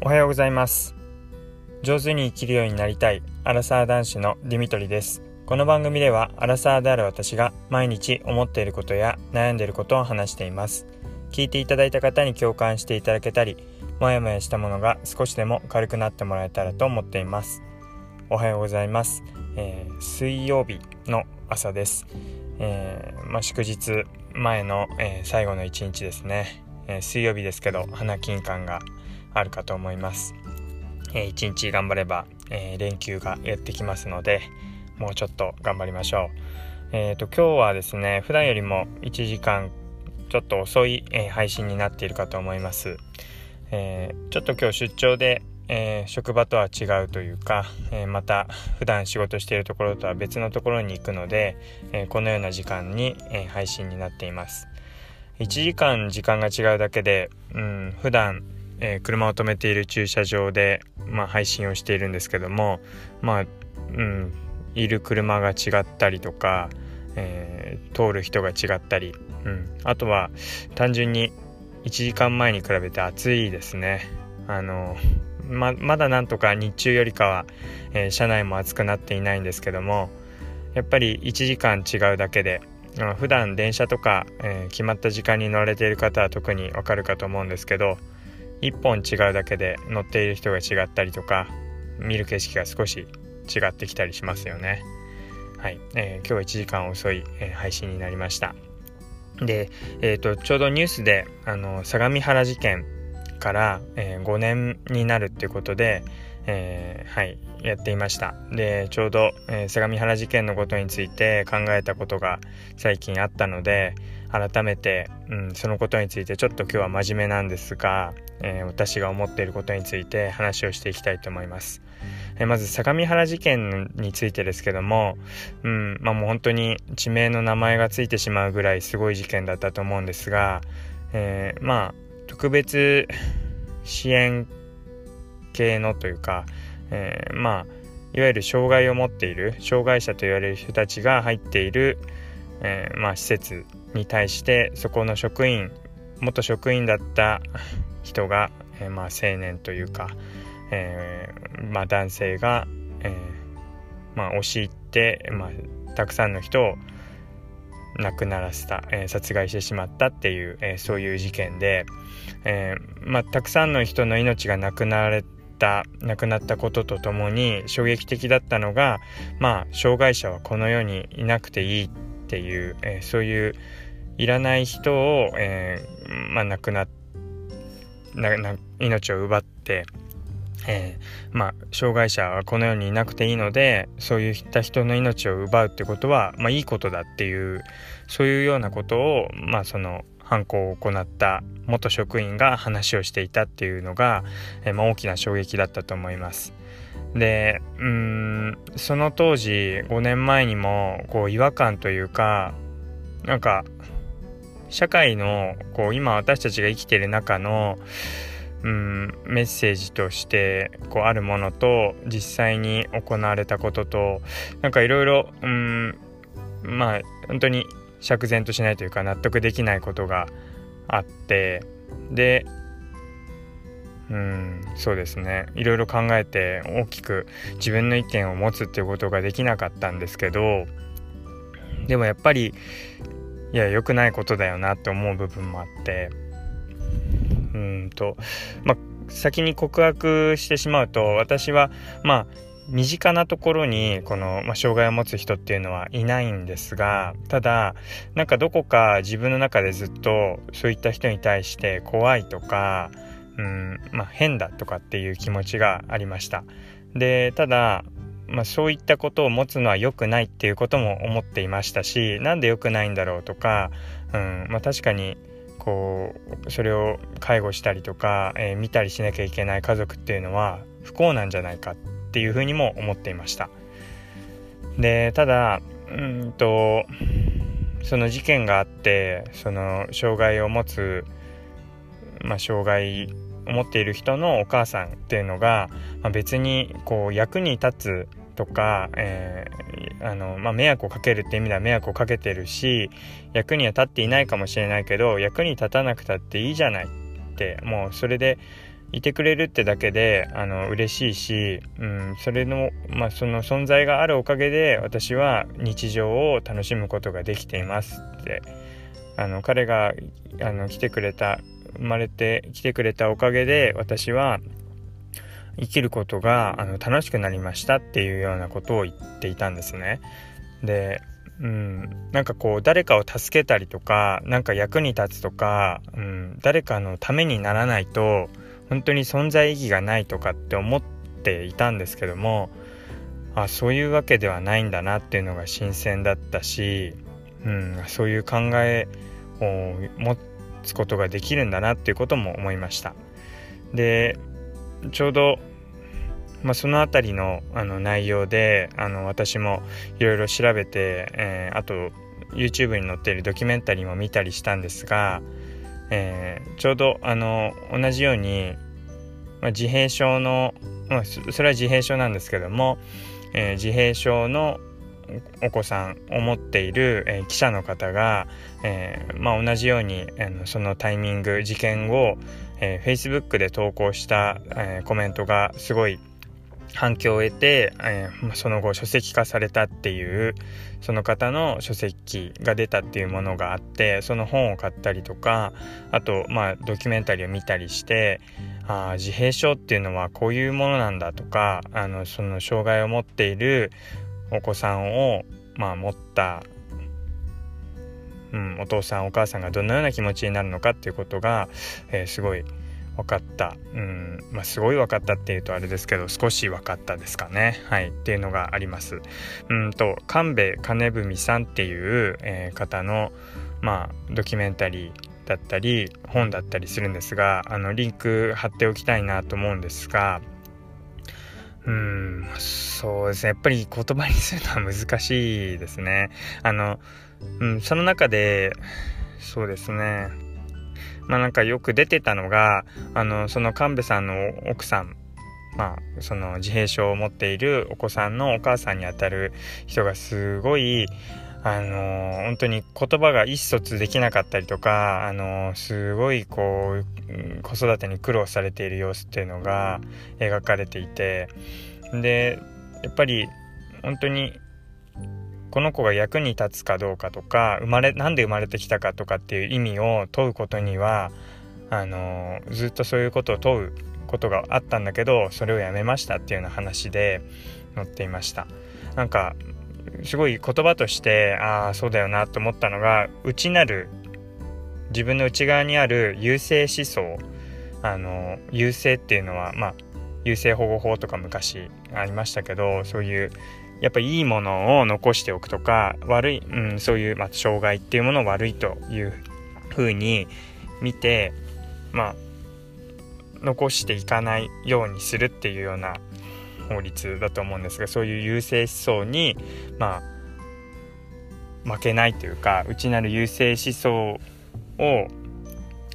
おはようございます。上手に生きるようになりたいアラサー男子のディミトリです。この番組ではアラサーである私が毎日思っていることや悩んでいることを話しています。聞いていただいた方に共感していただけたりもやもやしたものが少しでも軽くなってもらえたらと思っています。おはようございます、えー、水曜日の朝です、えー、まあ、祝日前の、えー、最後の一日ですね、え水曜日ですけど花金感があるかと思います。えー、一日頑張れば、えー、連休がやってきますので、もうちょっと頑張りましょう。えっ、ー、と、今日はですね、普段よりも1時間ちょっと遅い、え配信になっているかと思います。えちょっと今日出張で、え職場とは違うというか、えまた普段仕事しているところとは別のところに行くので、えこのような時間に、え配信になっています。1時間時間が違うだけで、うん、普段えー、車を止めている駐車場で、まあ、配信をしているんですけどもまあうんいる車が違ったりとか、えー、通る人が違ったり、うん、あとは単純に1時間前に比べて暑いですね。あのままだなんとか日中よりかは、えー、車内も暑くなっていないんですけどもやっぱり1時間違うだけで普段電車とか、えー、決まった時間に乗られている方は特にわかるかと思うんですけど1本違うだけで乗っている人が違ったりとか見る景色が少し違ってきたりしますよね。はい、えー、今日は1時間遅い、えー、配信になりました。で、えーと、ちょうどニュースであの相模原事件から、えー、5年になるっていうことで、えー、はいやっていましたでちょうど、えー、相模原事件のことについて考えたことが最近あったので改めて、うん、そのことについてちょっと今日は真面目なんですが、えー、私が思っていることについて話をしていきたいと思います。えー、まず相模原事件についてですけども、うんまあ、もう本当に地名の名前がついてしまうぐらいすごい事件だったと思うんですが、えー、まあ特別支援系のというか、え、まあいわゆる障害を持っている障害者と言われる人たちが入っている、えー、まあ、施設に対してそこの職員元職員だった人が、えー、まあ、青年というか、えー、まあ、男性が、えまあ、押し入って、まあ、たくさんの人を亡くならせた、え殺害してしまったっていう、えそういう事件で、えまあ、たくさんの人の命がなくなられた亡くなったこととともに衝撃的だったのがまあ障害者はこの世にいなくていいっていう、えー、そういういらない人を、えー、まあ、亡くな命を奪って、えー、まあ、障害者はこの世にいなくていいのでそういった人の命を奪うってことは、まあ、いいことだっていうそういうようなことを、まあ、その犯行を行った元職員が話をしていたっていうのが、え、まあ、大きな衝撃だったと思います。でうんその当時5年前にもこう違和感というかなんか社会のこう今私たちが生きてる中のうんメッセージとしてこうあるものと実際に行われたこととなんかいろいろまあ本当に釈然としないというか納得できないことがあってでうんそうですね。いろいろ考えて大きく自分の意見を持つっていうことができなかったんですけどでもやっぱりいや良くないことだよなって思う部分もあってうんとまあ先に告白してしまうと私はまあ身近なところにこの、まあ、障害を持つ人っていうのはいないんですがただなんかどこか自分の中でずっとそういった人に対して怖いとかうんまあ、変だとかっていう気持ちがありました。でただ、まあ、そういったことを持つのは良くないっていうことも思っていましたしなんで良くないんだろうとか、うんまあ、確かにこうそれを介護したりとか、えー、見たりしなきゃいけない家族っていうのは不幸なんじゃないかっていうふうにも思っていました。でただうんとその事件があってその障害を持つ、まあ、障害を持っている人のお母さんっていうのが、まあ、別にこう役に立つとか、えー、あのまあ、迷惑をかけるって意味では迷惑をかけてるし役には立っていないかもしれないけど役に立たなくたっていいじゃないってもうそれでいてくれるってだけであの嬉しいし、うん、それの,、まあ、その存在があるおかげで私は日常を楽しむことができていますってあの彼があの来てくれた生まれて来てくれたおかげで私は生きることがあの楽しくなりましたっていうようなことを言っていたんですね。でうん、なんかこう誰かを助けたりとか何か役に立つとか、うん、誰かのためにならないと本当に存在意義がないとかって思っていたんですけどもあそういうわけではないんだなっていうのが新鮮だったし、うん、そういう考えを持っつことができるんだなっていうことも思いました。でちょうどまあ、その辺りのあの内容であの私もいろいろ調べて、えー、あと YouTube に載っているドキュメンタリーも見たりしたんですが、えー、ちょうどあの同じように、まあ、自閉症の、まあ、それは自閉症なんですけども、えー、自閉症のお子さんを持っている、えー、記者の方が、えーまあ、同じように、えー、そのタイミング事件後、えー、Facebook で投稿した、え、コメントがすごい反響を得て、えー、その後書籍化されたっていうその方の書籍が出たっていうものがあってその本を買ったりとかあとまあドキュメンタリーを見たりしてあ自閉症っていうのはこういうものなんだとかあのその障害を持っているお子さんを、まあ、持った、うん、お父さんお母さんがどのような気持ちになるのかっていうことが、えー、すごい分かった、うんまあ、すごい分かったっていうとあれですけど少し分かったですかね。はいっていうのがあります。うんと神戸金文さんっていう、えー、方のまあドキュメンタリーだったり本だったりするんですがあのリンク貼っておきたいなと思うんですがうんそうですね。やっぱり言葉にするのは難しいですね。あの、うん、その中でそうですね。まあなんかよく出てたのがあのその神戸さんの奥さんまあその自閉症を持っているお子さんのお母さんにあたる人がすごいあの本当に言葉が意思疎通できなかったりとか、あのすごいこう子育てに苦労されている様子っていうのが描かれていてでやっぱり本当にこの子が役に立つかどうかとか生まれなんで生まれてきたかとかっていう意味を問うことにはあのずっとそういうことを問うことがあったんだけどそれをやめましたっていうような話で載っていました。なんかすごい言葉としてああそうだよなと思ったのが内なる自分の内側にある優生思想。あの優生っていうのはまあ優生保護法とか昔ありましたけどそういうやっぱいいものを残しておくとか悪い、うん、そういう、まあ、障害っていうものを悪いというふうに見てまあ残していかないようにするっていうような法律だと思うんですがそういう優勢思想にまあ負けないというか内なる優勢思想を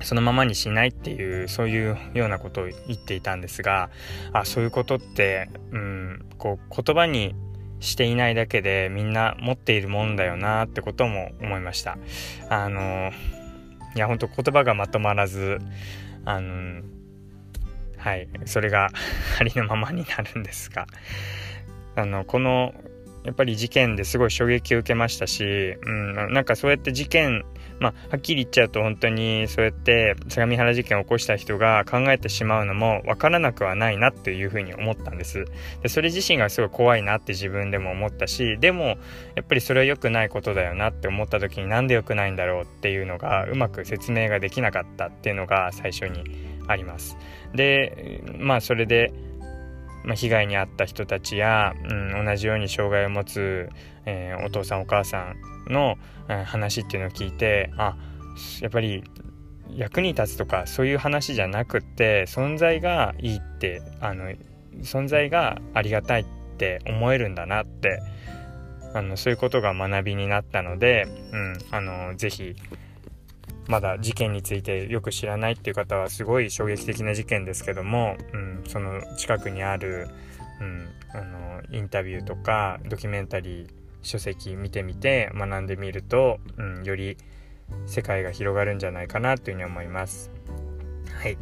そのままにしないっていうそういうようなことを言っていたんですがあそういうことって、うん、こう言葉にしていないだけでみんな持っているもんだよなってことも思いました。あのいや本当言葉がまとまらずあのはい。それが ありのままになるんですが。あのこのやっぱり事件ですごい衝撃を受けましたし、うん、なんかそうやって事件まあ、はっきり言っちゃうと本当にそうやって相模原事件を起こした人が考えてしまうのも分からなくはないなっていうふうに思ったんです。でそれ自身がすごい怖いなって自分でも思ったしでもやっぱりそれは良くないことだよなって思った時になんで良くないんだろうっていうのがうまく説明ができなかったっていうのが最初にあります。でまあそれでまあ、被害に遭った人たちや、うん、同じように障害を持つ、えー、お父さんお母さんの、うん、話っていうのを聞いてあやっぱり役に立つとかそういう話じゃなくって存在がいいってあの存在がありがたいって思えるんだなってあのそういうことが学びになったので、うん、あのぜひまだ事件についてよく知らないっていう方はすごい衝撃的な事件ですけども、うん、その近くにある、うん、あのインタビューとかドキュメンタリー書籍見てみて学んでみると、うん、より世界が広がるんじゃないかなというふうに思います。はい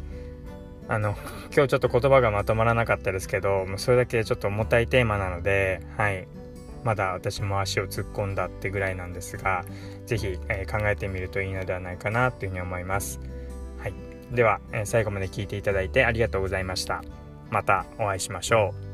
あの今日ちょっと言葉がまとまらなかったですけどそれだけちょっと重たいテーマなのではいまだ私も足を突っ込んだってぐらいなんですが是非、えー、考えてみるといいのではないかなというふうに思います。はい、では、えー、最後まで聞いていただいてありがとうございました。またお会いしましょう。